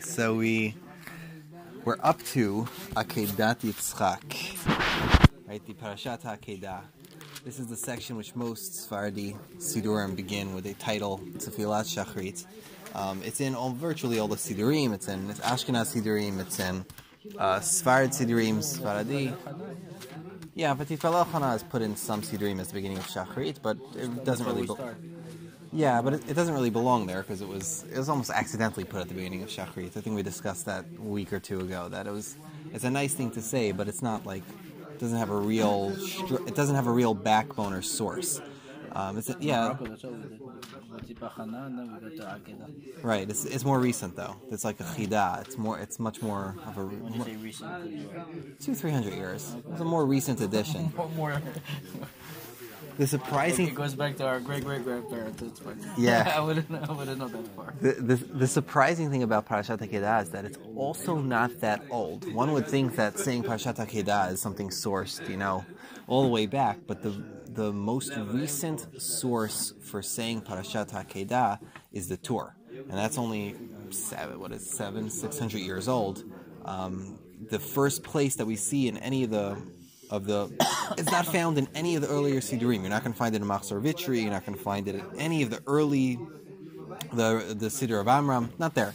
So we we're up to Akedat Yitzchak, right? The Parashat Akedah. This is the section which most Sephardi Sidurim begin with a title, Tefillat Shachrit. Um, it's in all, virtually all the Sidurim. It's in it's Ashkenaz Sidurim. It's in uh, Sfarad Sidurim, Sfaradi. Yeah, but Chana is put in some Sidurim at the beginning of Shachrit, but it doesn't really. Be- yeah, but it, it doesn't really belong there because it was it was almost accidentally put at the beginning of Shachrit. I think we discussed that a week or two ago. That it was it's a nice thing to say, but it's not like it doesn't have a real it doesn't have a real backbone or source. Um, it's a, yeah, right. It's, it's more recent though. It's like a chida. It's more. It's much more of a more, two three hundred years. It's a more recent addition. The surprising It goes back to our great great grandparents. That's. Yeah. I wouldn't. I wouldn't know that far. The, the, the surprising thing about Parashat Akedah is that it's also not that old. One would think that saying Parashat Akedah is something sourced, you know, all the way back, but the the most recent source for saying Parashat Akedah is the Tur, and that's only seven, what is seven, six hundred years old. Um, the first place that we see in any of the of the it's not found in any of the earlier Sidurim. You're not going to find it in Machzor Vitry. You're not going to find it in any of the early the the Siddur of Amram. Not there.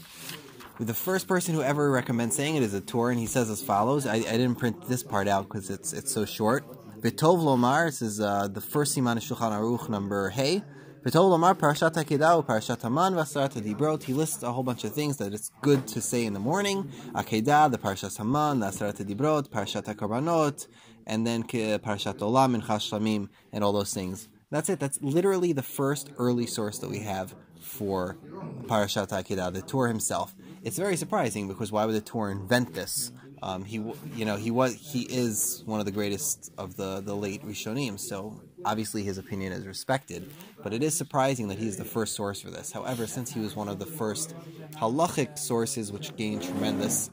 The first person who ever recommends saying it is a Tur, and he says as follows. I, I didn't print this part out because it's it's so short. V'tov lomar. This is uh, the first Siman Shulchan Aruch number Hey. V'tov lomar parashat Akedah parashat Haman v'asarat Dibrot. He lists a whole bunch of things that it's good to say in the morning. Akedah, the parashat Haman, the asarat Dibrot, parashat Hakorbanot, and then parashat Olam and Chashlamim, and all those things. That's it. That's literally the first early source that we have for Parashat Akedah, the Tur himself. It's very surprising because why would the Tur invent this? Um, he, you know, he was, he is one of the greatest of the the late Rishonim. So obviously his opinion is respected. But it is surprising that he's the first source for this. However, since he was one of the first halachic sources, which gained tremendous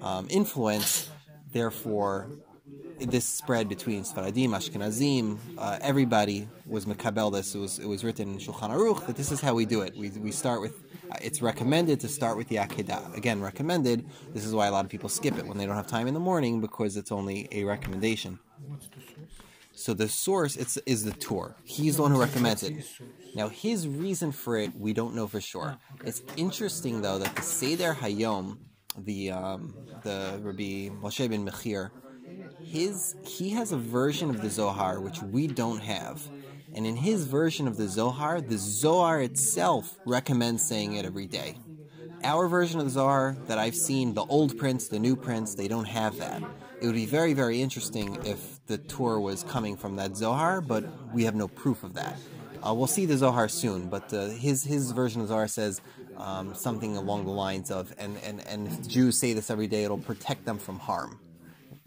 um, influence, therefore this spread between Sfaradim, Ashkenazim, uh, everybody was Mekabel this. It was, it was written in Shulchan Aruch that this is how we do it. We, we start with, uh, it's recommended to start with the Akedah. Again, recommended. This is why a lot of people skip it when they don't have time in the morning because it's only a recommendation. So the source it's, is the Tur. He's the one who recommends it. Now his reason for it, we don't know for sure. It's interesting though that the Seder Hayom, the um, the Rabbi Moshe ben Machir, his he has a version of the Zohar which we don't have. And in his version of the Zohar, the Zohar itself recommends saying it every day. Our version of the Zohar that I've seen, the old prints, the new prints, they don't have that. It would be very, very interesting if the Tur was coming from that Zohar, but we have no proof of that. Uh, we'll see the Zohar soon, but uh, his his version of Zohar says um, something along the lines of, and, and, and if Jews say this every day, it'll protect them from harm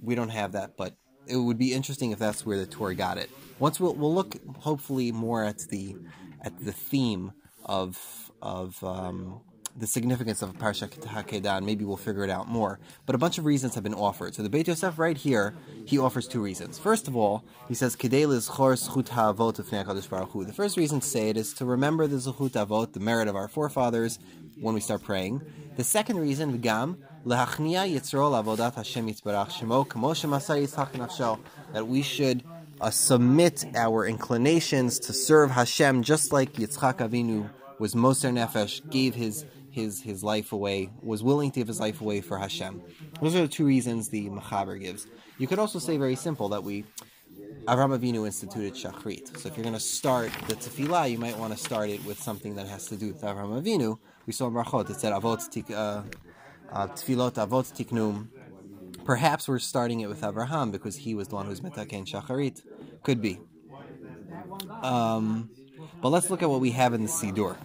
we don't have that, but it would be interesting if that's where the Tur got it. Once we'll we'll look hopefully more at the at the theme of of um, the significance of Parsha Hakedah, and maybe we'll figure it out more. But a bunch of reasons have been offered. So the Beit Yosef right here, he offers two reasons. First of all, he says. The first reason to say it is to remember the zchut avot, the merit of our forefathers, when we start praying. The second reason, v'gam That we should uh, submit our inclinations to serve Hashem just like Yitzchak Avinu was Moser Nefesh, gave his his his life away, was willing to give his life away for Hashem. Those are the two reasons the Machaber gives. You could also say very simple that we Avram Avinu instituted Shachrit. So if you're going to start the Tefillah, you might want to start it with something that has to do with Avram Avinu. We saw in Brachot, it said Avot Tik, uh, uh, Tefillot Avot Tiknum. Perhaps we're starting it with Abraham because he was the one who's Metaken Shacharit. Could be. Um, but let's look at what we have in the Sidur.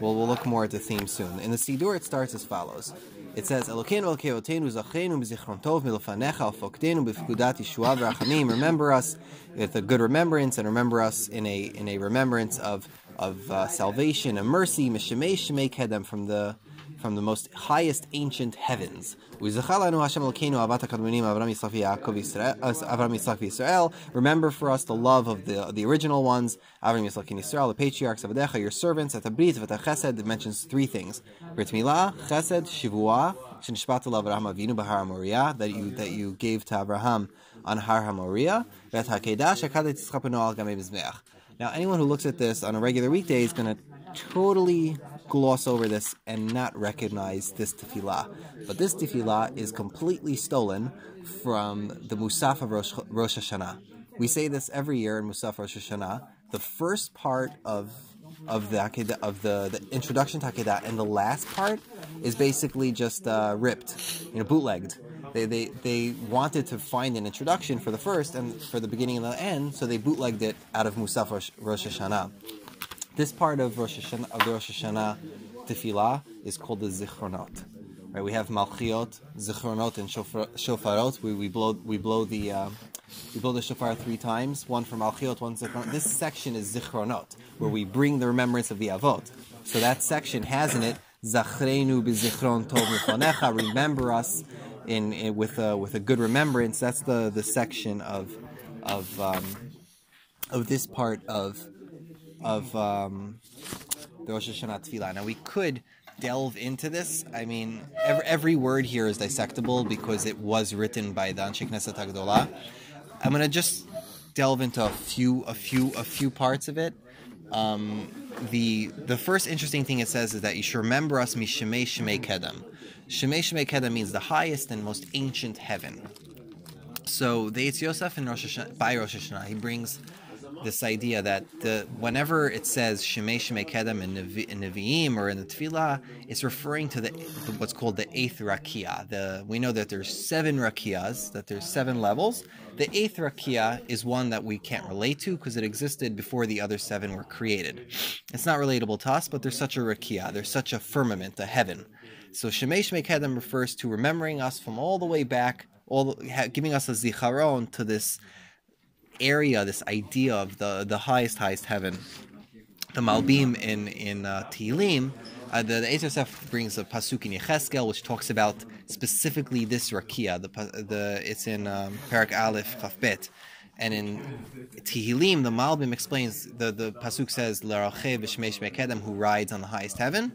Well, we'll look more at the theme soon. In the Sidur, it starts as follows. It says, Elokeinu Elkeotenu Zachenu B'zichron Tov Milofanecha Alfoktenu B'fkudat Yeshua V'Rachamim. Remember us with a good remembrance, and remember us in a in a remembrance of of uh, salvation and mercy. Mishemei Shemei Kedem from the from the most highest ancient heavens. Uh, Remember for us the love of the the original ones, Avram Yitzchak and Yisrael, the patriarchs, Avadecha, your servants, at the the Chesed, it mentions three things. Brit Milah, Chesed, Shivua, Shinishpat Avraham Avinu Bahar Moriah, that you that you gave to Abraham on Har HaMoriah, Vet HaKedash, Hakadet Tzchapenu Al Gamei. Now, anyone who looks at this on a regular weekday is going to totally gloss over this and not recognize this tefillah. But this tefillah is completely stolen from the Musaf of Rosh, Hashanah. We say this every year in Musaf Rosh Hashanah. The first part of of the of the, the introduction to Akedah and the last part is basically just uh, ripped, you know, bootlegged. They, they, they wanted to find an introduction for the first and for the beginning and the end, so they bootlegged it out of Musaf Rosh Hashanah. This part of Rosh Hashanah, of the Rosh Hashanah tefillah is called the Zichronot. Right, we have Malchiot, Zichronot, and Shofarot. We, we blow we blow the uh, we blow the shofar three times. One for Malchiot, one Zichronot. This section is Zichronot, where we bring the remembrance of the Avot. So that section has in it Zachrenu b'zichron tov Remember us in, in, with a with a good remembrance. That's the the section of of um, of this part of of um, the Rosh Hashanah Tefillah. Now we could delve into this. I mean, every, every word here is dissectable because it was written by the Anshe Knesset Hagdolah. I'm gonna just delve into a few a few a few parts of it. Um, the the first interesting thing it says is that you should remember us mishemei shemei kedem. Shemei Shemei Kedem means the highest and most ancient heaven. So the Eitz Yosef in Rosh Hashanah, by Rosh Hashanah, he brings this idea that the, whenever it says Shemei Shemei Kedem in, Nevi, in Nevi'im or in the Tefillah, it's referring to the, what's called the eighth Rakia. The, we know that there's seven rakias, that there's seven levels. The eighth Rakia is one that we can't relate to because it existed before the other seven were created. It's not relatable to us, but there's such a Rakia, there's such a firmament, a heaven. So Shemei Shemei Kedem refers to remembering us from all the way back, all giving us a zicharon to this area, this idea of the the highest highest heaven. The Malbim in in uh, Tehillim, uh, the, the Eitz brings a pasuk in Yecheskel which talks about specifically this rakia. The the it's in um, Parak Aleph Chafbet. And in Tehillim, the Malbim explains the, the pasuk says Larache v'shmei shmei who rides on the highest heaven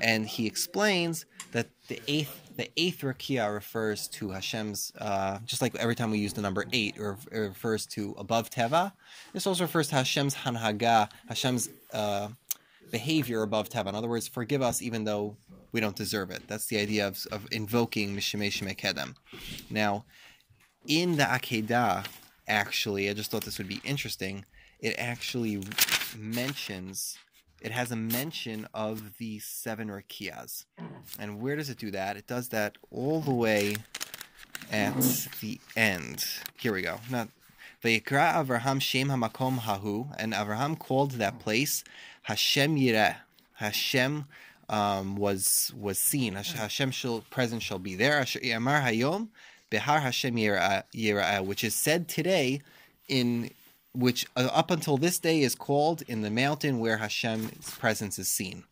and he explains that the eighth the eighth rakia refers to Hashem's uh, just like every time we use the number eight, or it refers to above teva. This also refers to Hashem's hanhaga, Hashem's uh, behavior above teva. In other words, forgive us even though we don't deserve it. That's the idea of, of invoking Mishimei Shemei Kedem. Now, in the Akedah, actually, I just thought this would be interesting. It actually mentions it has a mention of the seven rakiyas. And where does it do that? It does that all the way at the end. Here we go. Not Vayikra Avraham Shem Hamakom Hahu, and Avraham called that place Hashem Yireh. Hashem um, was was seen. Hashem shall, presence shall be there. Amar Hayom Behar Hashem Yireh, which is said today in which uh, up until this day is called in the mountain where Hashem's presence is seen.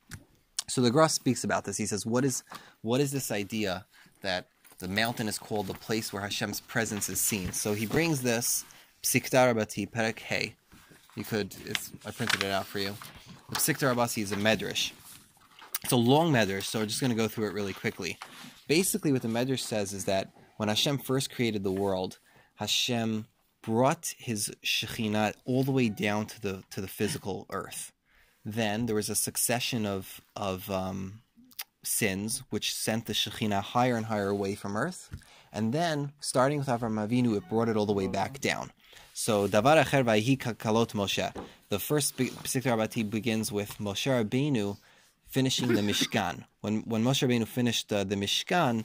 So the Gra speaks about this. He says, "What is what is this idea that the mountain is called the place where Hashem's presence is seen?" So he brings this Psikta Rabati Perek Hey. You could, I printed it out for you. The Psikta is a medrash. It's a long medrash, so we're just going to go through it really quickly. Basically, what the medrash says is that when Hashem first created the world, Hashem brought his Shekhinah all the way down to the to the physical earth. Then there was a succession of of um, sins which sent the Shekhinah higher and higher away from earth, and then starting with Avram Avinu, it brought it all the way back down. So Davar Acher Kalot Moshe. The first Pesik Rabati begins with Moshe Rabbeinu finishing the Mishkan. When when Moshe Rabbeinu finished uh, the Mishkan,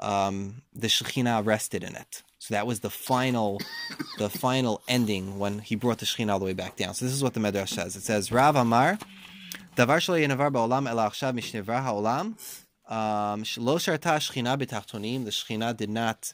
um, the Shekhinah rested in it. So that was the final, the final ending when he brought the Shekhinah all the way back down. So this is what the Medrash says. It says, Rav Amar, Davar shlo yenavar ba'olam achshav mishnevra ha'olam, um, lo sharta Shekhinah b'tachtonim, the Shekhinah did not,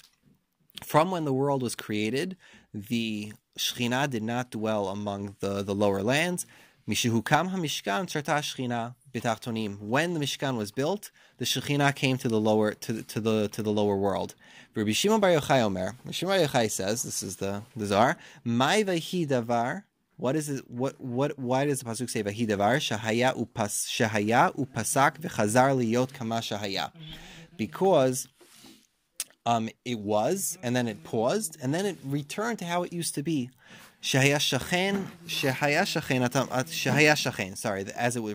from when the world was created, the Shekhinah did not dwell among the, the lower lands. Mishihukam ha'mishkan sharta Shekhinah, bitachtonim. When the Mishkan was built, the Shekhinah came to the lower to the, to the to the lower world. Rabbi Shimon Bar Yochai Omer. Shimon Bar Yochai says, this is the the Zar. Mai vahi davar. What is it? What what? Why does the pasuk say vahi davar shahaya upas shahaya upasak v'chazar liyot kama shahaya? Because um, it was, and then it paused, and then it returned to how it used to be. Shahaya shachen, shahaya shachen, shahaya shachen. Sorry, as it was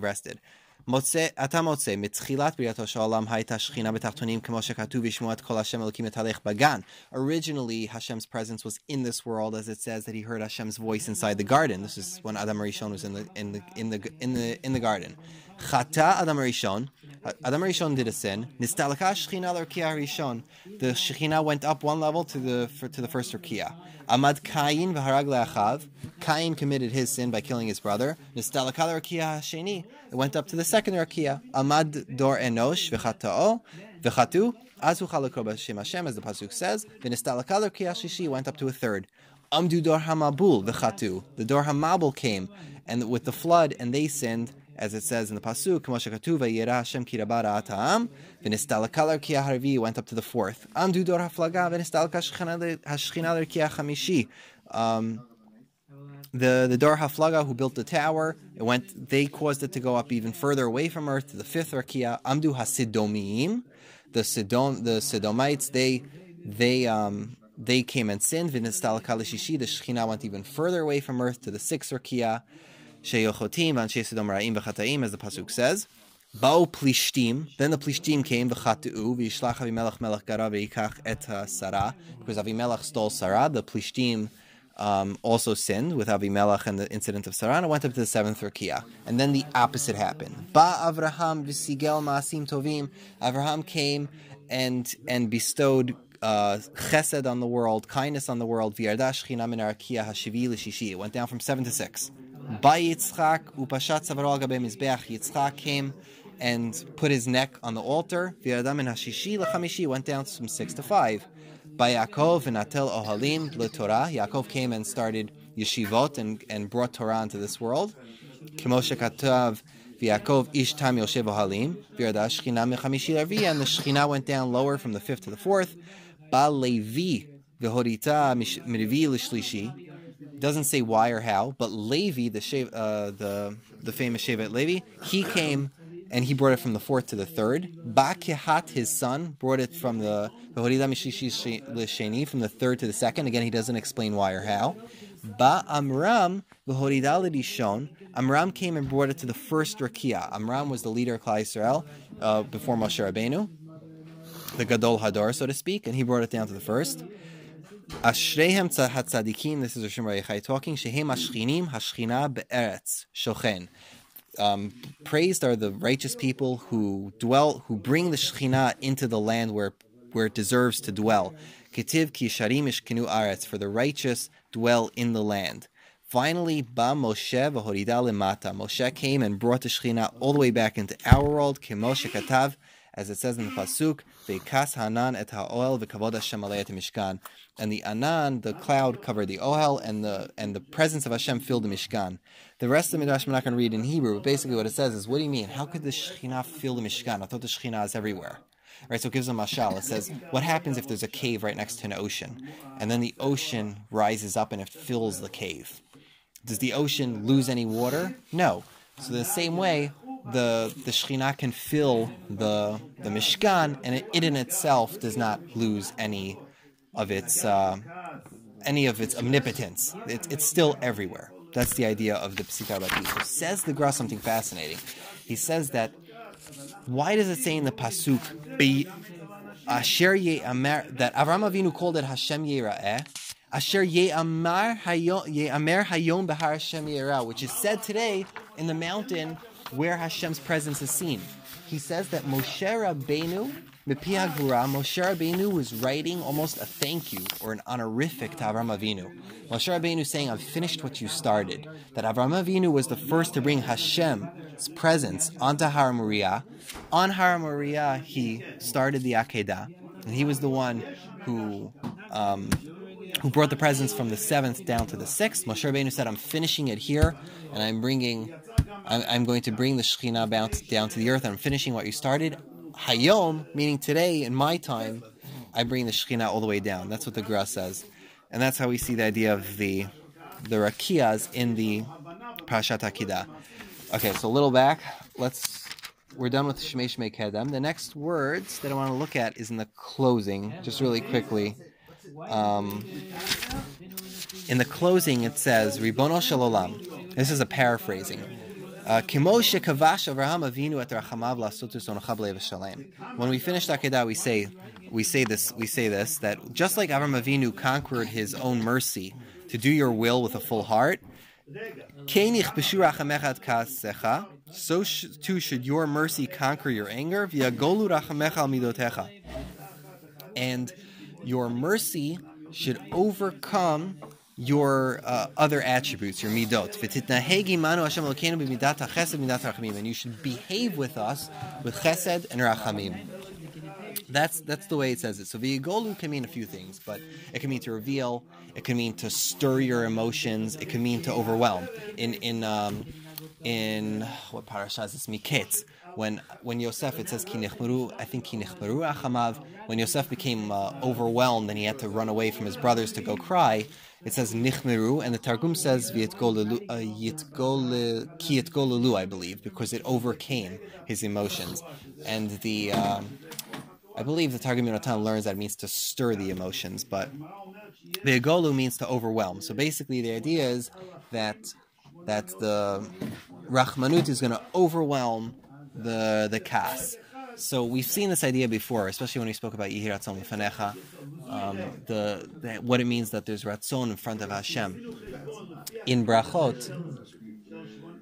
rested. אתה מוצא, מתחילת בריאתו של העולם הייתה שכינה בתחתונים כמו שכתוב וישמעו את קול השם אלוקים מתהלך בגן. Originally, Hashem's presence was in this world as it says that he heard Hashem's voice inside the garden. This is when Adam Rishon was in the, in the, in the, in the, in the garden. Chata Adam Rishon, Adam Rishon did a sin. Nistalaka Shechina l'Rakia Rishon. The Shechina went up one level to the for, to the first Rakia. Amad Kain v'harag le'achav. Kain committed his sin by killing his brother. Nistalaka l'Rakia Sheni. It went up to the second Rakia. Amad Dor Enosh v'chatao v'chatu. Azu chalakro b'shem Hashem, as the pasuk says. V'nistalaka l'Rakia Shishi went up to a third. Amdu Dor Hamabul v'chatu. The Dor Hamabul came and with the flood and they sinned as it says in the pasuk, Hashem went up to the fourth. Amdu Dor Haflaga. Um, the the Dor Haflaga who built the tower, it went. They caused it to go up even further away from Earth to the fifth Rakia. Amdu Hasidomim, the Sidom the Sidomites. They they um they came and sinned. Vinistal Kalishishi, the Shechina went even further away from Earth to the sixth Rakia. Sheyochotim v'anshe Sidom ra'im v'chataim, as the pasuk says. Bao plishtim. Then the plishtim came v'chatu v'yishlach Avimelech melech gara v'yikach et because Avimelech stole Sarah. The plishtim um, also sinned with Avimelech and the incident of Sarah and went up to the seventh Rakia. And then the opposite happened. Ba Avraham v'sigel ma'asim tovim. Avraham came and and bestowed uh, chesed on the world, kindness on the world. It went down from seven to six. By Yitzchak, upashat savarol gabe. Yitzchak came and put his neck on the altar. V'yardam and hashishi l'chamishi went down from six to five. By Yaakov and Atel Ohalim Torah. Yaakov came and started yeshivot and, and brought Torah into this world. Kemoshe katav v'Yaakov ish tam yoshev ohalim. V'yarda shchina mechamishi larvi. And the shchina went down lower from the fifth to the fourth. Ba Levi v'horita mirivi l'shlishi doesn't say why or how, but Levi, the uh, the the famous Shevet Levi, he came and he brought it from the fourth to the third. Ba Kehat, his son, brought it from the from the third to the second. Again, he doesn't explain why or how. Ba Amram Rishon. Amram came and brought it to the first Rakia. Amram was the leader of Klal Yisrael uh, before Moshe Rabbeinu, the Gadol Hador, so to speak, and he brought it down to the first. Ashrehem hatzadikim. This is Rayechai talking. Shehem ashchinim hashchina be'eretz shochen. Um, praised are the righteous people who dwell, who bring the Shekhinah into the land where where it deserves to dwell. Ketiv ki sharim ishkinu aretz. For the righteous dwell in the land. Finally, Ba Moshe v'horida lemata. Moshe came and brought the Shekhinah all the way back into our world. Kemoshe katav as it says in the pasuk, "Ve'kas hanan et ha'oel v'kavod Hashem et mishkan," and the anan, the cloud, covered the ohel, and the and the presence of Hashem filled the mishkan. The rest of the midrash we're not going to read in Hebrew, but basically what it says is, "What do you mean? How could the shechina fill the mishkan? I thought the shechina is everywhere." Right, so it gives a mashal. It says, what happens if there's a cave right next to an ocean, and then the ocean rises up and it fills the cave? Does the ocean lose any water? No. So the same way, the the Shekhinah can fill the the Mishkan, and it, it in itself does not lose any of its uh, any of its omnipotence. It's it's still everywhere. That's the idea of the Psikta So says the Gra something fascinating. He says that why does it say in the pasuk be Asher Amar that Avram Avinu called it Hashem Yera'eh? Asher Ye'amar Hayom Behar Hashem Yerah, which is said today in the mountain where Hashem's presence is seen. He says that Moshe Rabbeinu, Mipi Moshe Rabbeinu was writing almost a thank you or an honorific to Avram Avinu. Moshe Rabbeinu saying, I've finished what you started. That Avram Avinu was the first to bring Hashem's presence onto Har Moriah. On Har Moriah, he started the Akedah, and he was the one who um, who brought the presents from the seventh down to the sixth. Moshe Rabbeinu said, I'm finishing it here, and I'm bringing I'm, going to bring the Shekhinah bounce down to the earth. I'm finishing what you started. Hayom, meaning today in my time, I bring the Shekhinah all the way down. That's what the Gra says. And that's how we see the idea of the the Rakiyas in the Parashat Akedah. Okay, so a little back. Let's. We're done with Shmei Kedem. The next words that I want to look at is in the closing, just really quickly. Um, in the closing, it says, Ribono Shalolam. This is a paraphrasing. Uh, when we finish Akedah, we say, we say this, we say this that just like Avram Avinu conquered his own mercy to do your will with a full heart, so too should your mercy conquer your anger. And your mercy should overcome your uh, other attributes, your midot. And you should behave with us with chesed and rachamim. That's that's the way it says it. So v'yigolu can mean a few things, but it can mean to reveal. It can mean to stir your emotions. It can mean to overwhelm. In in um, in what parasha is this? Miketz. When when Yosef it says kinichmeru, I think kinichmeru achamav. When Yosef became uh, overwhelmed and he had to run away from his brothers to go cry, it says nichmeru, and the Targum says v'yitgolelu, uh, I believe, because it overcame his emotions. And the um, I believe the Targum Yonatan learns that it means to stir the emotions, but the Agolu means to overwhelm. So basically, the idea is that that the Rahmanut is going to overwhelm the the Kas. So we've seen this idea before, especially when we spoke about Lefanecha, um, the, what it means that there's Ratzon in front of Hashem. In Brachot,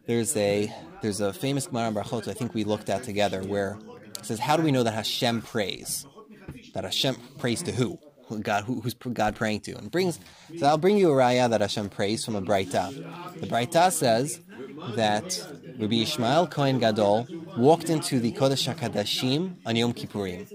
there's a there's a famous Gemara in Brachot I think we looked at together where it says, how do we know that Hashem prays? That Hashem prays to who? God, who, who's God praying to? And brings, so I'll bring you a raya that Hashem prays from a Braita. The Braita says that Rabbi Ishmael Kohen Gadol walked into the Kodesh HaKadashim on Yom Kippurim.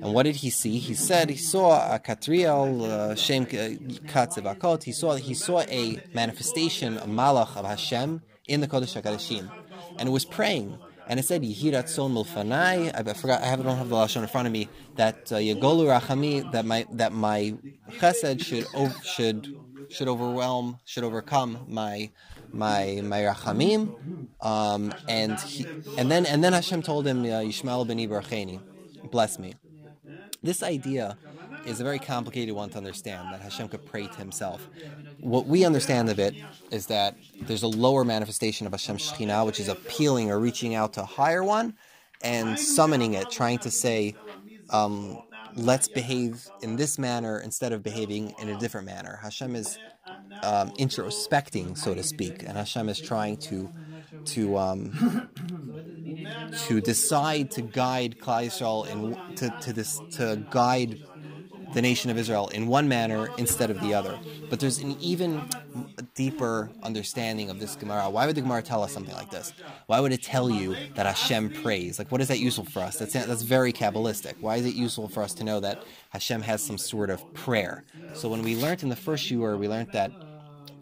And what did he see? He said he saw a Katriel uh, Shem Katzevakot. He saw he saw a manifestation, a malach of Hashem in the Kodesh HaKadashim. And it was praying. And it said Son Milfanai. I forgot. I have, don't have the lashon in front of me. That uh, Yagolu Rachami. That my that my Chesed should should should overwhelm should overcome my my my Rachamim. Um, and he, and then and then Hashem told him Yishmael ben Ibracheni, bless me. This idea is a very complicated one to understand that Hashem could pray to himself. What we understand of it is that there's a lower manifestation of Hashem Shekhinah, which is appealing or reaching out to a higher one and summoning it, trying to say, um, let's behave in this manner instead of behaving in a different manner. Hashem is um, introspecting, so to speak, and Hashem is trying to to um, to decide to guide Klal Yisrael in to to this to guide the nation of Israel in one manner instead of the other. But there's an even deeper understanding of this Gemara. Why would the Gemara tell us something like this? Why would it tell you that Hashem prays? Like, what is that useful for us? That's that's very kabbalistic. Why is it useful for us to know that Hashem has some sort of prayer? So when we learned in the first shiur, we learned that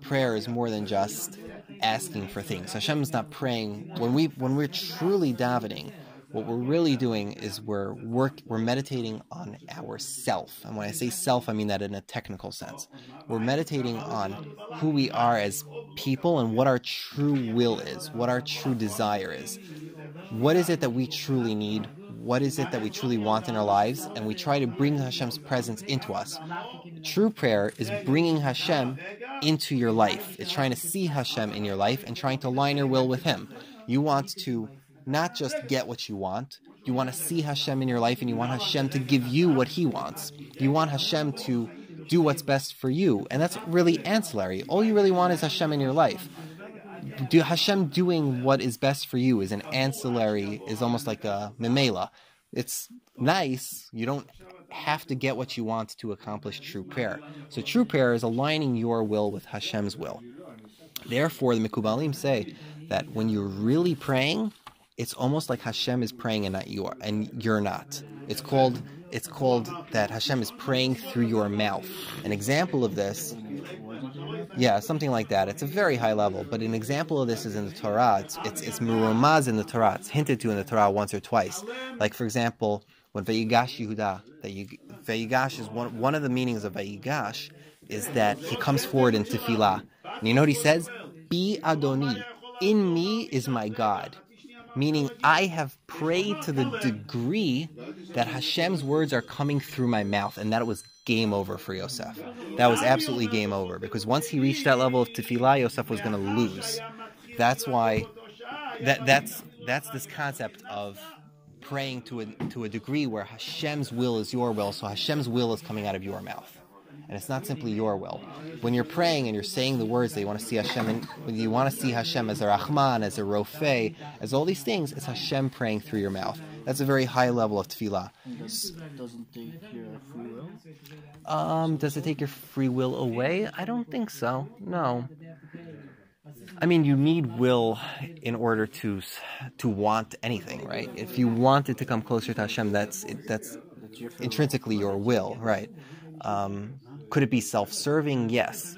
prayer is more than just asking for things. Hashem is not praying when we when we're truly davening what we're really doing is we're work we're meditating on our self and when i say self i mean that in a technical sense. We're meditating on who we are as people and what our true will is what our true desire is. What is it that we truly need? What is it that we truly want in our lives? And we try to bring hashem's presence into us. True prayer is bringing hashem into your life. It's trying to see hashem in your life and trying to align your will with him. You want to not just get what you want. You want to see Hashem in your life and you want Hashem to give you what He wants. You want Hashem to do what's best for you. And that's really ancillary. All you really want is Hashem in your life. Do Hashem doing what is best for you is an ancillary, is almost like a memela. It's nice. You don't have to get what you want to accomplish true prayer. So true prayer is aligning your will with Hashem's will. Therefore, the Mikubalim say that when you're really praying, it's almost like Hashem is praying and not you are, and you're not. It's called it's called that Hashem is praying through your mouth. An example of this, yeah, something like that. It's a very high level, but an example of this is in the Torah. It's it's, it's murumaz in the Torah. It's hinted to in the Torah once or twice. Like for example, when Vayigash Yehuda, that you, Vayigash is one one of the meanings of Vayigash is that he comes forward in tefillah. And you know what he says? Be Adoni. In me is my God meaning I have prayed to the degree that Hashem's words are coming through my mouth, and that was game over for Yosef. That was absolutely game over because once he reached that level of tefillah, Yosef was going to lose. That's why that that's that's this concept of praying to a to a degree where Hashem's will is your will, so Hashem's will is coming out of your mouth and it's not simply your will. When you're praying and you're saying the words that you want to see Hashem, and when you want to see Hashem as a Rahman, as a Rofei, as all these things, it's Hashem praying through your mouth. That's a very high level of tefillah. Doesn't take your free will. Um, does it take your free will away? I don't think so. No. I mean, you need will in order to to want anything, right? If you wanted to come closer to Hashem, that's that's intrinsically your will, right? Um, could it be self-serving? Yes.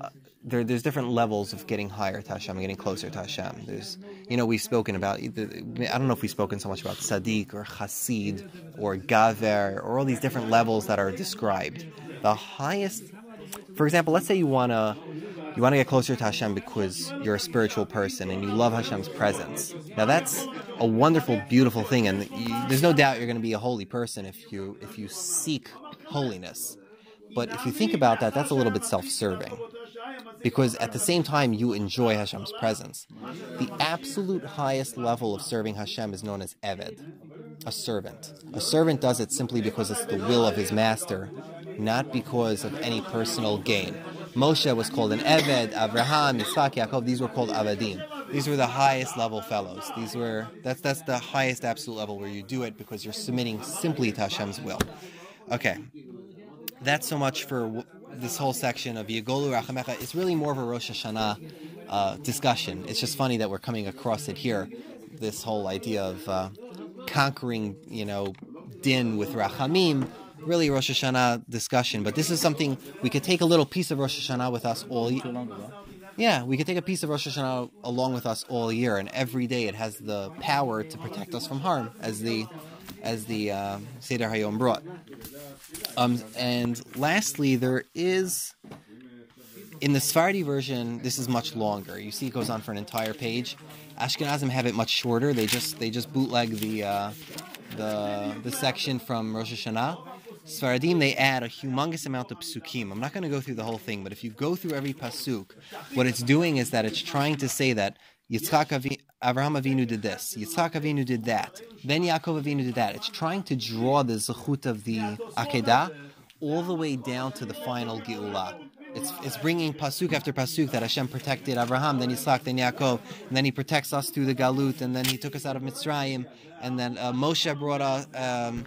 Uh, there, there's different levels of getting higher to Hashem, getting closer to Hashem. There's, you know, we've spoken about. I don't know if we've spoken so much about tzaddik or chassid or gaver or all these different levels that are described. The highest, for example, let's say you wanna you want to get closer to Hashem because you're a spiritual person and you love Hashem's presence. Now that's a wonderful, beautiful thing, and you, there's no doubt you're going to be a holy person if you if you seek holiness. But if you think about that, that's a little bit self serving. Because at the same time, you enjoy Hashem's presence. The absolute highest level of serving Hashem is known as Eved, a servant. A servant does it simply because it's the will of his master, not because of any personal gain. Moshe was called an Eved, Abraham, Yitzhak, Yaakov, these were called Avadim. These were the highest level fellows. These were that's that's the highest absolute level where you do it because you're submitting simply to Hashem's will. Okay, that's so much for w- this whole section of Yigolu Rachamecha. It's really more of a Rosh Hashanah uh, discussion. It's just funny that we're coming across it here. This whole idea of uh, conquering, you know, din with Rachamim, really Rosh Hashanah discussion. But this is something we could take a little piece of Rosh Hashanah with us all. year. yeah, we could take a piece of Rosh Hashanah along with us all year, and every day it has the power to protect us from harm, as the as the uh, Seder Hayom brought. Um, and lastly, there is in the Sephardi version. This is much longer. You see, it goes on for an entire page. Ashkenazim have it much shorter. They just they just bootleg the uh, the the section from Rosh Hashanah. Sfaradim, they add a humongous amount of psukim. I'm not going to go through the whole thing, but if you go through every pasuk, what it's doing is that it's trying to say that Yitzchak Avi, Avraham Avinu did this, Yitzchak Avinu did that, then Yaakov Avinu did that. It's trying to draw the zechut of the Akedah all the way down to the final Geulah. It's, it's bringing pasuk after pasuk that Hashem protected Avraham, then Yitzchak, then Yaakov, and then He protects us through the Galut, and then He took us out of Mitzrayim, and then uh, Moshe brought us, um,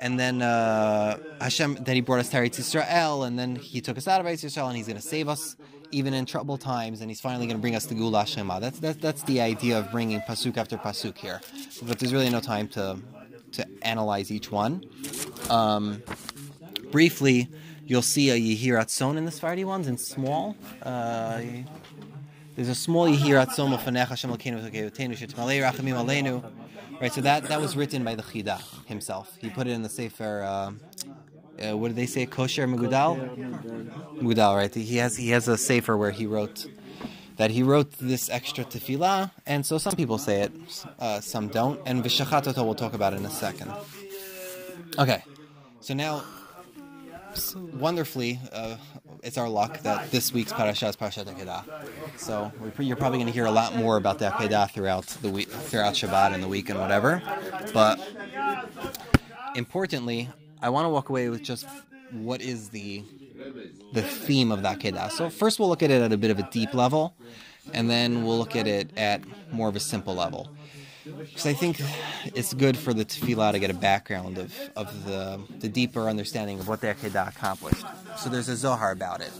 and then uh, Hashem, then He brought us to Eretz Yisrael, and then He took us out of Eretz Yisrael, and He's going to save us even in troubled times, and He's finally going to bring us to Gula Shema. That's, that's that's the idea of bringing pasuk after pasuk here, but there's really no time to to analyze each one. Um, briefly, you'll see a Yehiratzon in the Sephardi ones in small. Uh, there's a small Yehiratzon Mofanecha Rachamim Aleinu. Right, so that, that was written by the Chida himself. He put it in the Sefer. Uh, uh, what do they say? Kosher Megudal. Megudal, right? He has he has a Sefer where he wrote that he wrote this extra tefillah, and so some people say it, uh, some don't. And Vishachatoto we'll talk about in a second. Okay, so now wonderfully, uh, it's our luck that this week's parasha is Parashat Akedah. So you're probably going to hear a lot more about the Akedah throughout the week, throughout Shabbat and the week and whatever. But importantly, I want to walk away with just what is the the theme of the Akedah. So first we'll look at it at a bit of a deep level, and then we'll look at it at more of a simple level. Because I think it's good for the tefillah to get a background of, of the, the deeper understanding of what the Akedah accomplished. So there's a Zohar about it.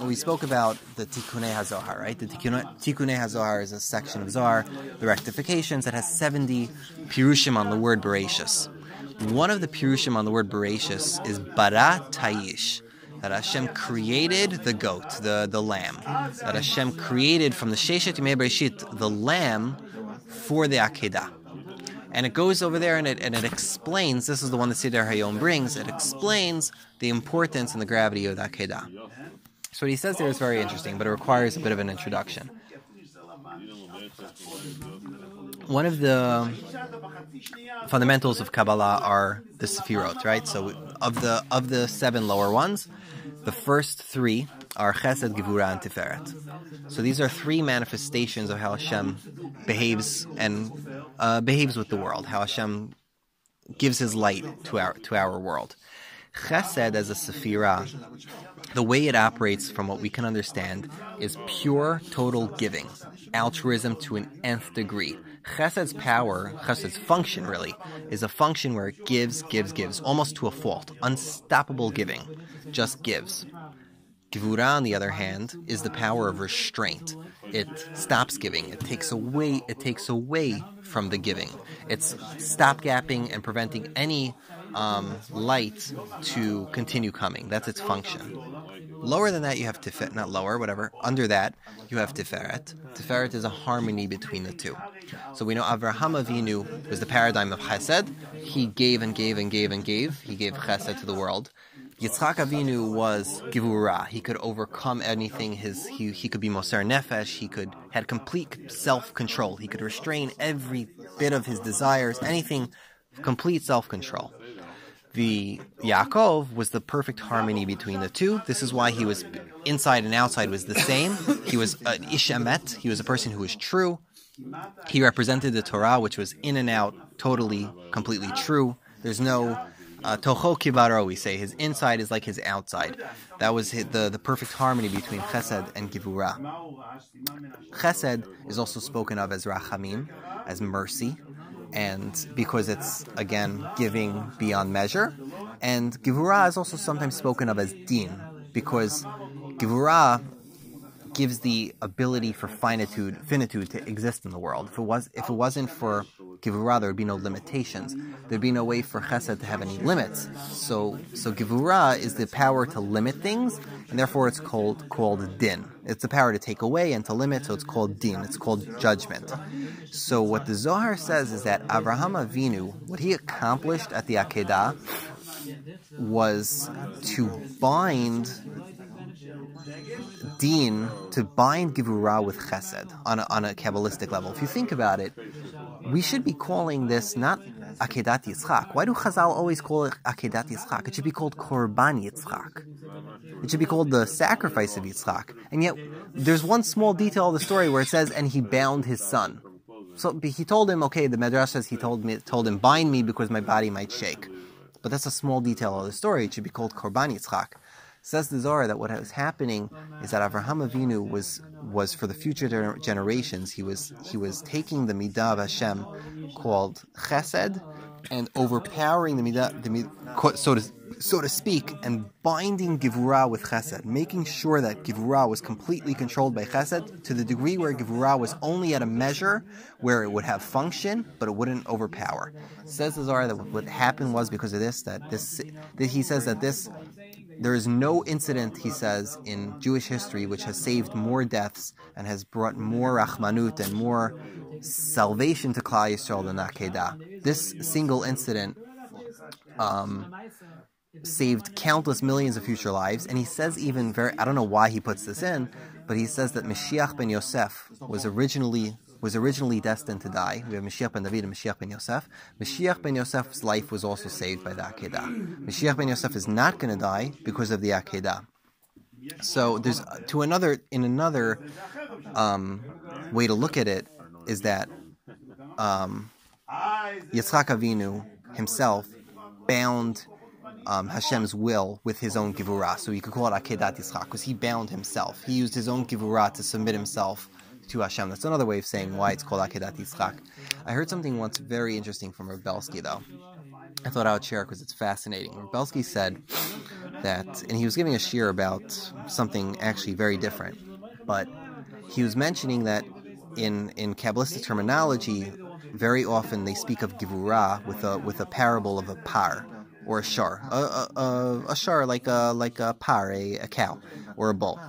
And we spoke about the Tikkunei HaZohar, right? The Tikkune- Tikkunei HaZohar is a section of Zohar, the rectifications, that has 70 pirushim on the word Bereshis. One of the pirushim on the word Bereshis is bara taish, that Hashem created the goat, the, the lamb. That Hashem created from the Sheshet Yimei Bereshit, the lamb, for the Akedah. And it goes over there and it, and it explains, this is the one that Seder Hayom brings, it explains the importance and the gravity of the Akedah. So what he says there is very interesting, but it requires a bit of an introduction. One of the fundamentals of Kabbalah are the Sefirot, right? So of the of the seven lower ones, the first three are Chesed, Gevura, and Tiferet. So these are three manifestations of how Hashem behaves and uh, behaves with the world, how Hashem gives His light to our to our world. Chesed as a Sefirah, the way it operates, from what we can understand, is pure, total giving, altruism to an nth degree. Chesed's power, Chesed's function really, is a function where it gives, gives, gives, almost to a fault. Unstoppable giving. Just gives. Gevura, on the other hand, is the power of restraint. It stops giving. It takes away. It takes away from the giving. It's stopgapping and preventing any um, light to continue coming. That's its function. Lower than that, you have tiferet, not lower, whatever. Under that, you have tiferet. Tiferet is a harmony between the two. So we know Avraham Avinu was the paradigm of chesed. He gave and gave and gave and gave. He gave chesed to the world. Yitzchak Avinu was givura. He could overcome anything. His he, he could be moser nefesh. He could had complete self control. He could restrain every bit of his desires. Anything, complete self control the Yaakov was the perfect harmony between the two. This is why he was inside and outside was the same. He was an ishamet. He was a person who was true. He represented the Torah, which was in and out, totally, completely true. There's no uh, toho kibaro. We say his inside is like his outside. That was his, the the perfect harmony between Chesed and Givura. Chesed is also spoken of as rachamim, as mercy and because it's again giving beyond measure. And givura is also sometimes spoken of as din, because givura gives the ability for finitude, finitude to exist in the world. If it was, if it wasn't for givura, there would be no limitations. There'd be no way for chesed to have any limits. So, so givura is the power to limit things, and therefore it's called called din. It's the power to take away and to limit, so it's called din. It's called judgment. So what the Zohar says is that Abraham Avinu, what he accomplished at the Akedah, was to bind din, to bind Givura with Chesed on a, on a Kabbalistic level. If you think about it, we should be calling this not Akedat Yitzchak. Why do Chazal always call it Akedat Yitzchak? It should be called Korban Yitzchak. It should be called the sacrifice of Yitzchak. And yet, there's one small detail of the story where it says, and he bound his son. So he told him, okay, the Medrash says he told me, told him, bind me because my body might shake. But that's a small detail of the story. It should be called Korban Yitzchak. Says the Zohar that what was happening is that Avraham Avinu was was for the future generations. He was he was taking the midah of Hashem called Chesed and overpowering the midah, the so to so to speak, and binding Givura with Chesed, making sure that Givura was completely controlled by Chesed to the degree where Givura was only at a measure where it would have function, but it wouldn't overpower. Says the Zohar that what happened was because of this, that this, that he says that this there is no incident, he says, in Jewish history which has saved more deaths and has brought more rachmanut and more salvation to Klal Yisrael than Akedah. This single incident um, saved countless millions of future lives, and he says even very, I don't know why he puts this in, but he says that Mashiach ben Yosef was originally was originally destined to die. We have Mashiach ben David and Mashiach ben Yosef. Mashiach ben Yosef's life was also saved by the Akedah. Mashiach ben Yosef is not going to die because of the Akedah. So there's to another in another um, way to look at it is that um, Avinu himself bound um, Hashem's will with his own givura. So you could call it Akedat Yitzchak because he bound himself. He used his own givura to submit himself to Hashem. That's another way of saying why it's called Akedat Yitzchak. I heard something once very interesting from Rebelsky, though. I thought I would share because it's fascinating. Rebelsky said that, and he was giving a shear about something actually very different, but he was mentioning that in, in Kabbalistic terminology, very often they speak of givura with a with a parable of a par or a shar, a, a, a, a shar like a like a par, a, cow or a bull.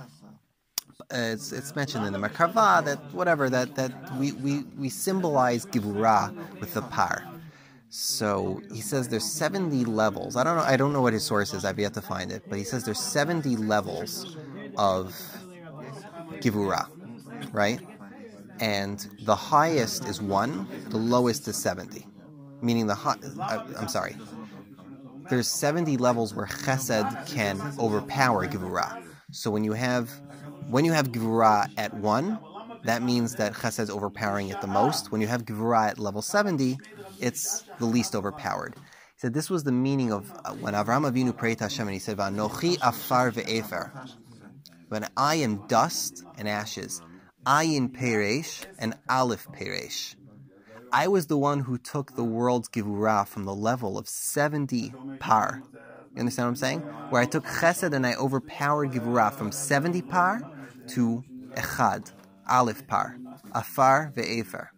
It's, it's mentioned in the Merkava that whatever that that we, we, we symbolize givura with the par. So he says there's 70 levels. I don't know. I don't know what his source is. I've yet to find it. But he says there's 70 levels of givura, right? And the highest is one. The lowest is 70, meaning the high. Uh, I'm sorry. There's 70 levels where Chesed can overpower givura. So when you have when you have givura at one, that means that Chesed is overpowering it the most. When you have givura at level 70, it's the least overpowered. He said this was the meaning of uh, when Avram Avinu prayed to Hashem and he said, "Vanochi afar ve'efer." When I am dust and ashes, I ayin peresh and aleph peresh. I was the one who took the world's givura from the level of 70 par. You understand what I'm saying? Where I took chesed and I overpowered givura from 70 par to echad, aleph par, afar ve'efer.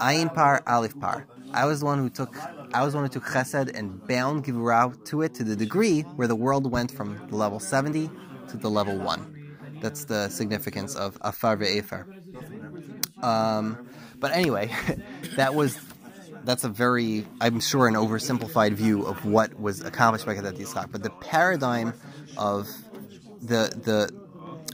Ayin par, aleph par. I was the one who took I was the one who took chesed and bound givura to it to the degree where the world went from the level 70 to the level 1. That's the significance of afar ve'efer. Um, but anyway, that was that's a very I'm sure an oversimplified view of what was accomplished by Kedat Yitzchak. But the paradigm of the the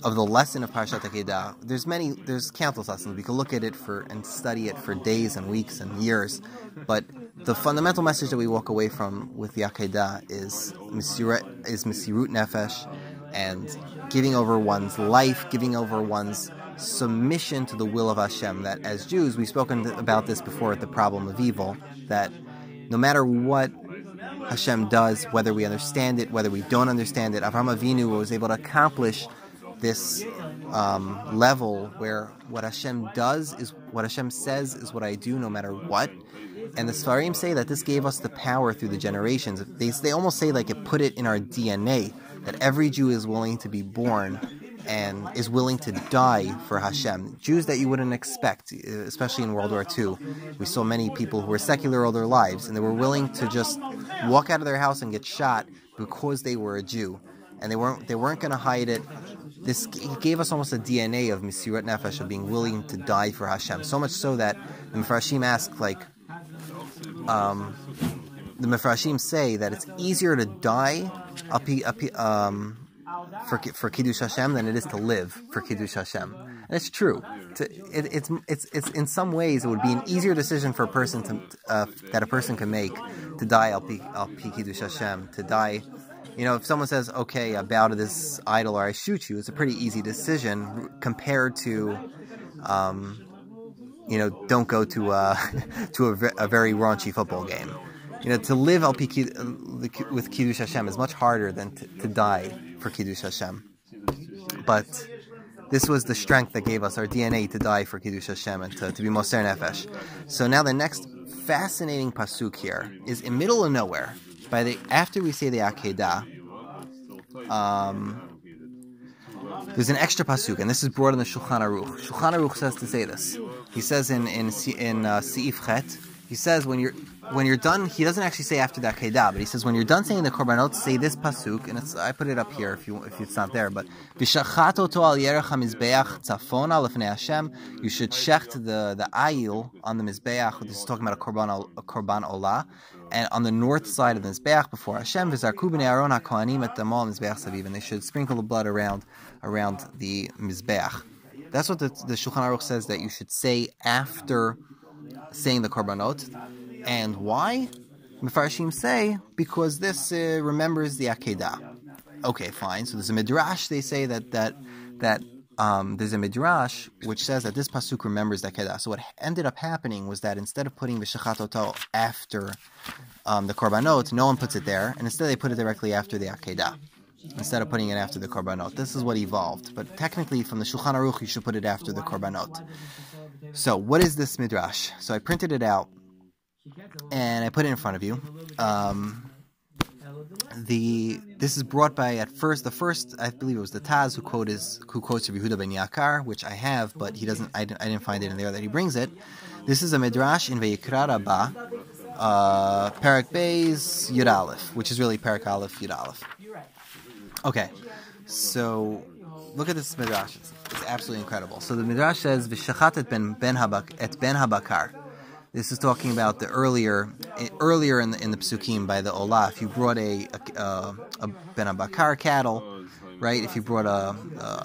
of the lesson of Parshat Akedah, there's many, there's countless lessons. We can look at it for and study it for days and weeks and years, but the fundamental message that we walk away from with the Akedah is Mesirut, is Mesirut Nefesh, and giving over one's life, giving over one's submission to the will of Hashem. That as Jews, we've spoken about this before at the problem of evil, that no matter what Hashem does, whether we understand it, whether we don't understand it, Avraham Avinu was able to accomplish this um, level where what Hashem does is what Hashem says is what I do no matter what. And the Sfarim say that this gave us the power through the generations. They, they almost say like it put it in our DNA that every Jew is willing to be born and is willing to die for Hashem. Jews that you wouldn't expect, especially in World War II. We saw many people who were secular all their lives and they were willing to just walk out of their house and get shot because they were a Jew. And they weren't they weren't going to hide it this gave us almost a DNA of Mesirat Nefesh, of being willing to die for Hashem. So much so that the Mefrashim ask, like, um, the Mefrashim say that it's easier to die um, for, for Kiddush Hashem than it is to live for Kiddush Hashem. And it's true. To, it, it's, it's, it's, in some ways, it would be an easier decision for a person to, uh, that a person can make to die al Kiddush Hashem, to die you know, if someone says, okay, I bow to this idol or I shoot you, it's a pretty easy decision compared to, um, you know, don't go to, uh, to a, a, very raunchy football game. You know, to live LP with Kiddush Hashem is much harder than to, to die for Kiddush Hashem. But this was the strength that gave us our DNA to die for Kiddush Hashem and to, to be Moser Nefesh. So now the next fascinating pasuk here is in middle of nowhere by the after we say the Akedah, um, there's an extra pasuk, and this is brought in the Shulchan Aruch. Shulchan Aruch says to say this. He says in in in uh, Seif Chet, he says when you're when you're done, he doesn't actually say after the Akedah, but he says when you're done saying the korbanot, say this pasuk, and I put it up here if you if it's not there, but v'shachat oto al yerech hamizbeach tzafon lefnei Hashem. You should shecht the the ayil on the mizbeach. This is talking about a korban a korban olah, and on the north side of the mizbeach before Hashem v'zarku b'nei Aaron hakohanim et damal mizbeach saviv, and they should sprinkle the blood around around the mizbeach. That's what the, the Shulchan Aruch says that you should say after saying the korbanot and why? Mefarshim say because this uh, remembers the Akedah. Okay, fine. So there's a midrash. They say that that that um, there's a midrash which says that this pasuk remembers the Akedah. So what ended up happening was that instead of putting v'shachatoto after um, the korbanot, no one puts it there, and instead they put it directly after the Akedah. Instead of putting it after the korbanot, this is what evolved. But technically, from the Shulchan Aruch, you should put it after the korbanot. So, what is this midrash? So I printed it out and I put it in front of you. Um, the this is brought by at first the first I believe it was the Taz who quote is who quotes Yehuda ben Yakar, which I have, but he doesn't. I didn't, I didn't find it in there that he brings it. This is a midrash in Vayikra Rabbah, uh, Parak Beis Yud Aleph, which is really Parak Aleph Yud Aleph. Okay, so look at this midrash. It's, it's absolutely incredible. So the midrash says V'shachat et ben ben habak et ben habakar. This is talking about the earlier earlier in the in the psukim by the Olah. If you brought a a, a, ben habakar cattle right? If you brought a,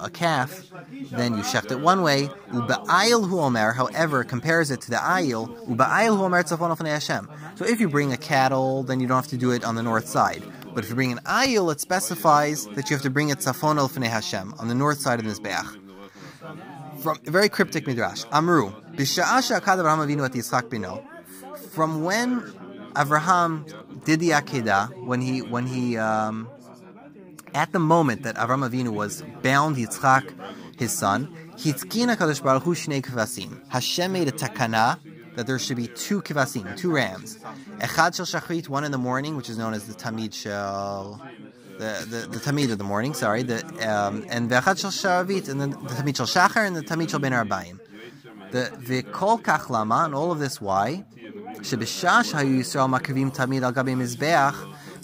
a, calf, then you shecht it one way. Uba'ayil hu omer, however, compares it to the ayil. Uba'ayil hu omer tzafon Hashem. So if you bring a cattle, then you don't have to do it on the north side. But if you bring an ayil, it specifies that you have to bring it tzafon al Hashem, on the north side of this Mizbeach. From very cryptic midrash. Amru, Avraham Avinu at Yitzchak bino. From when Avraham did the Akedah, when he, when he, um, at the moment that Avram Avinu was bound Yitzchak, his son, Hitzkina Kadosh Baruch Hu Shnei. Hashem made a takana that there should be two kivasim, two rams. Echad shel shachrit, one in the morning, which is known as the tamid shel, the, the, tamid of the morning, sorry, the, um, and ve'echad shel sharavit, and then the tamid shel shachar, and the tamid shel ben arbayim. The the kol kach lama, and all of this why? Shebishash hayu Yisrael makavim tamid al gabi mizbeach,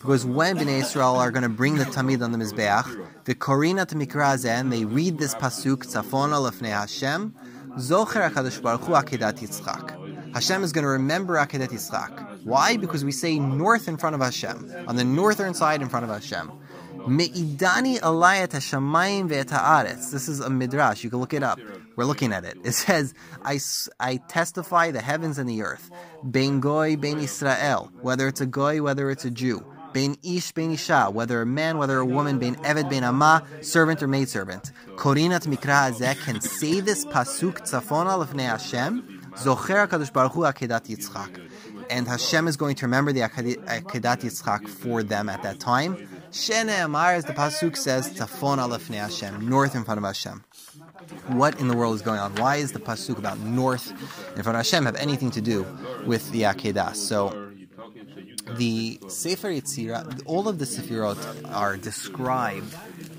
because when Bnei Israel are going to bring the Tamid on the Mizbeach, the Korina to and they read this pasuk, Tzafona lefnei Hashem, Zocher HaKadosh Baruch Hu Akedat Yitzchak. Hashem is going to remember Akedat Yitzchak. Why? Because we say north in front of Hashem, on the northern side in front of Hashem. Me'idani alayat hashamayim This is a midrash. You can look it up. We're looking at it. It says, I, I testify the heavens and the earth. Ben goy, ben Israel. Whether it's a goy, whether it's a Jew. Bein ish, bein isha, whether a man, whether a woman, bein eved, bein ama, servant or maidservant. Korinat mikra hazeh can say this pasuk tzafona lefnei Hashem, zocher HaKadosh Baruch Hu akedat Yitzchak. And Hashem is going to remember the akedat Yitzchak for them at that time. Shene Amar, as the pasuk says, tzafona lefnei Hashem, north in front of Hashem what in the world is going on? Why is the pasuk about north in front of Hashem have anything to do with the Akedah? So the Sefer Yetzirah, all of the Sefirot are described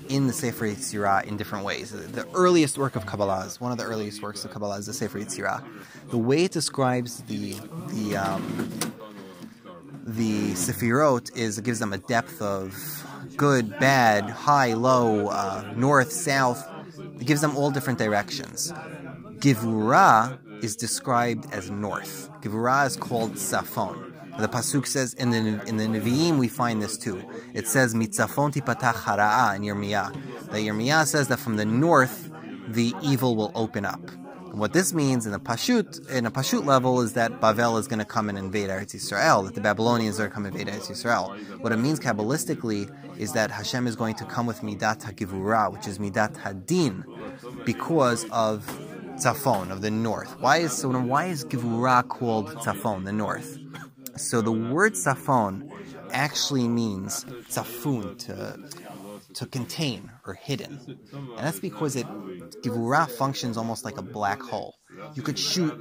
in the Sefer Yetzirah in different ways. The earliest work of Kabbalah is one of the earliest works of Kabbalah is the Sefer Yetzirah. The way it describes the the um, the Sefirot is it gives them a depth of good, bad, high, low, uh, north, south. It gives them all different directions. Givura is described as north. Givura is called Safon. The pasuk says in the in the Nevi'im we find this too. It says mitzafon tipatach hara'a in Yirmiyah. That Yirmiyah says that from the north the evil will open up. And what this means in a pashut in a pashut level is that Bavel is going to come and invade Eretz Yisrael. That the Babylonians are going to come invade Eretz Yisrael. What it means kabbalistically is that Hashem is going to come with midat hagivura, which is midat hadin, because of Tzafon of the north. Why is so? Why is Givura called Tzafon, the north? So the word safon actually means safun, to, to contain or hidden. And that's because it, Givura functions almost like a black hole. You could shoot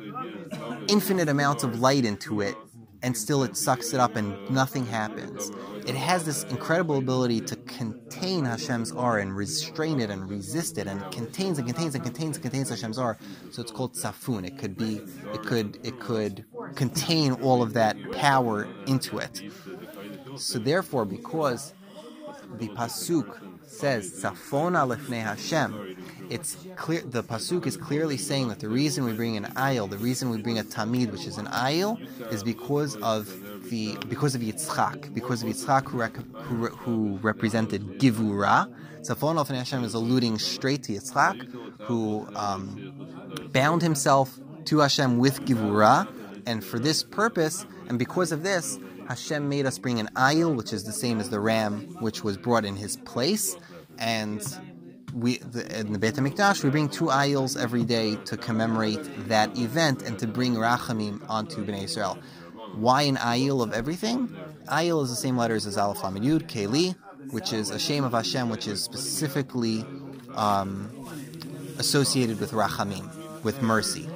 infinite amounts of light into it and still it sucks it up and nothing happens. It has this incredible ability to contain Hashem's aura and restrain it and resist it and it contains and contains and contains and contains Hashem's aura. So it's called safun. It could be, it could, it could contain all of that power into it. So therefore, because the pasuk says "Safona lefnei Hashem," it's clear. The pasuk is clearly saying that the reason we bring an ayil, the reason we bring a tamid, which is an ayil, is because of the because of Yitzchak, because of Yitzchak who, rec, who, who represented Givura. Safona lefnei Hashem is alluding straight to Yitzchak, who um, bound himself to Hashem with Givura, and for this purpose, and because of this, Hashem made us bring an ayil, which is the same as the ram, which was brought in his place. And we, the, in the Beit HaMikdash, we bring two ayils every day to commemorate that event and to bring rachamim onto Bnei Israel. Why an ayil of everything? Ayil is the same letters as Aleph Lamed Yud, Keli, which is a shame of Hashem, which is specifically um, associated with rachamim, with mercy.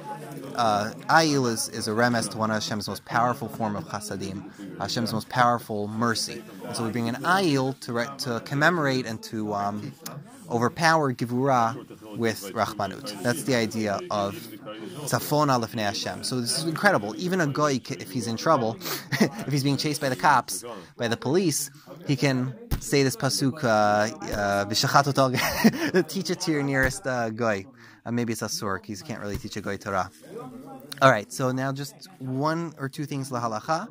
Uh, is, is a remes to one of Hashem's most powerful form of chasadim, Hashem's most powerful mercy. And so we bring an Ayil to, re- to commemorate and to um, overpower Givura with Rachmanut. That's the idea of Tzafon Alefnei Hashem. So this is incredible. Even a goy, if he's in trouble, if he's being chased by the cops, by the police, he can say this pasuk, uh, uh, teach it to your nearest uh, goy. Uh, maybe it's Asur, because you can't really teach a goy Torah. All right, so now just one or two things lahalacha.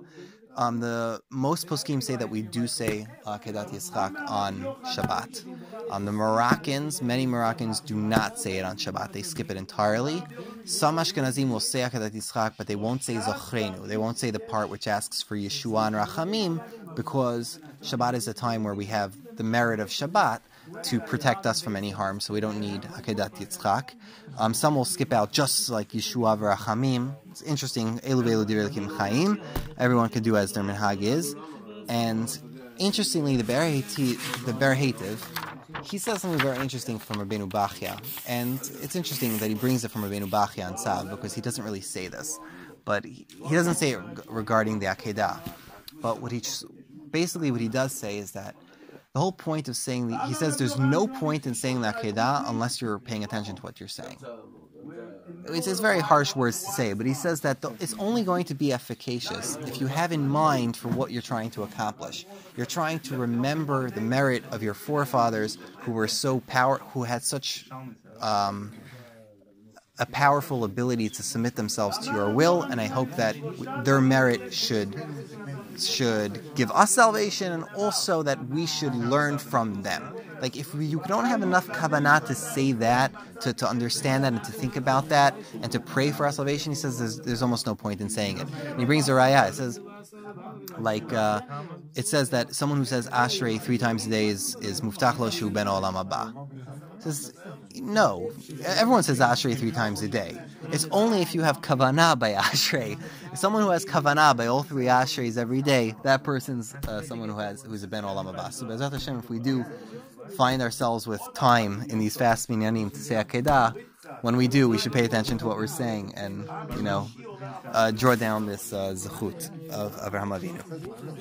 Um, the most poskim say that we do say uh, Kedat Yitzchak on Shabbat. Um, the Moroccans, many Moroccans do not say it on Shabbat. They skip it entirely. Some Ashkenazim will say Kedat Yitzchak, but they won't say Zochrenu. They won't say the part which asks for Yeshua and Rachamim, because Shabbat is a time where we have the merit of Shabbat to protect us from any harm, so we don't need Akedat Yitzchak. Um, some will skip out just like Yeshua v'Rachamim. It's interesting. Elu v'elu divelikim chayim. Everyone could do as their minhag is. And interestingly, the Ber the he says something very interesting from Rabbeinu Bachya. And it's interesting that he brings it from Rabbeinu Bachya and Sav because he doesn't really say this. But he, he doesn't say it regarding the Akedah. But what he basically what he does say is that the whole point of saying he says there's no point in saying the Akedah unless you're paying attention to what you're saying. It's, it's very harsh words to say, but he says that the, it's only going to be efficacious if you have in mind for what you're trying to accomplish. You're trying to remember the merit of your forefathers who were so power, who had such um, a powerful ability to submit themselves to your will, and I hope that their merit should should give us salvation and also that we should learn from them. Like if we, you don't have enough kavanah to say that, to, to understand that and to think about that and to pray for our salvation, he says there's, there's almost no point in saying it. And he brings a raya. It says, like, uh, it says that someone who says Ashrei three times a day is, is mubtach lo shu ben olam haba. Says, no. Everyone says Ashrei three times a day. It's only if you have kavanah by Ashrei. Someone who has kavanah by all three Ashreis every day, that person's uh, someone who has who's a ben olam haba. So B'ezrat Hashem, if we do find ourselves with time in these fast minyanim to say Akedah, when we do, we should pay attention to what we're saying and, you know, uh, draw down this uh, zechut of Abraham Avinu.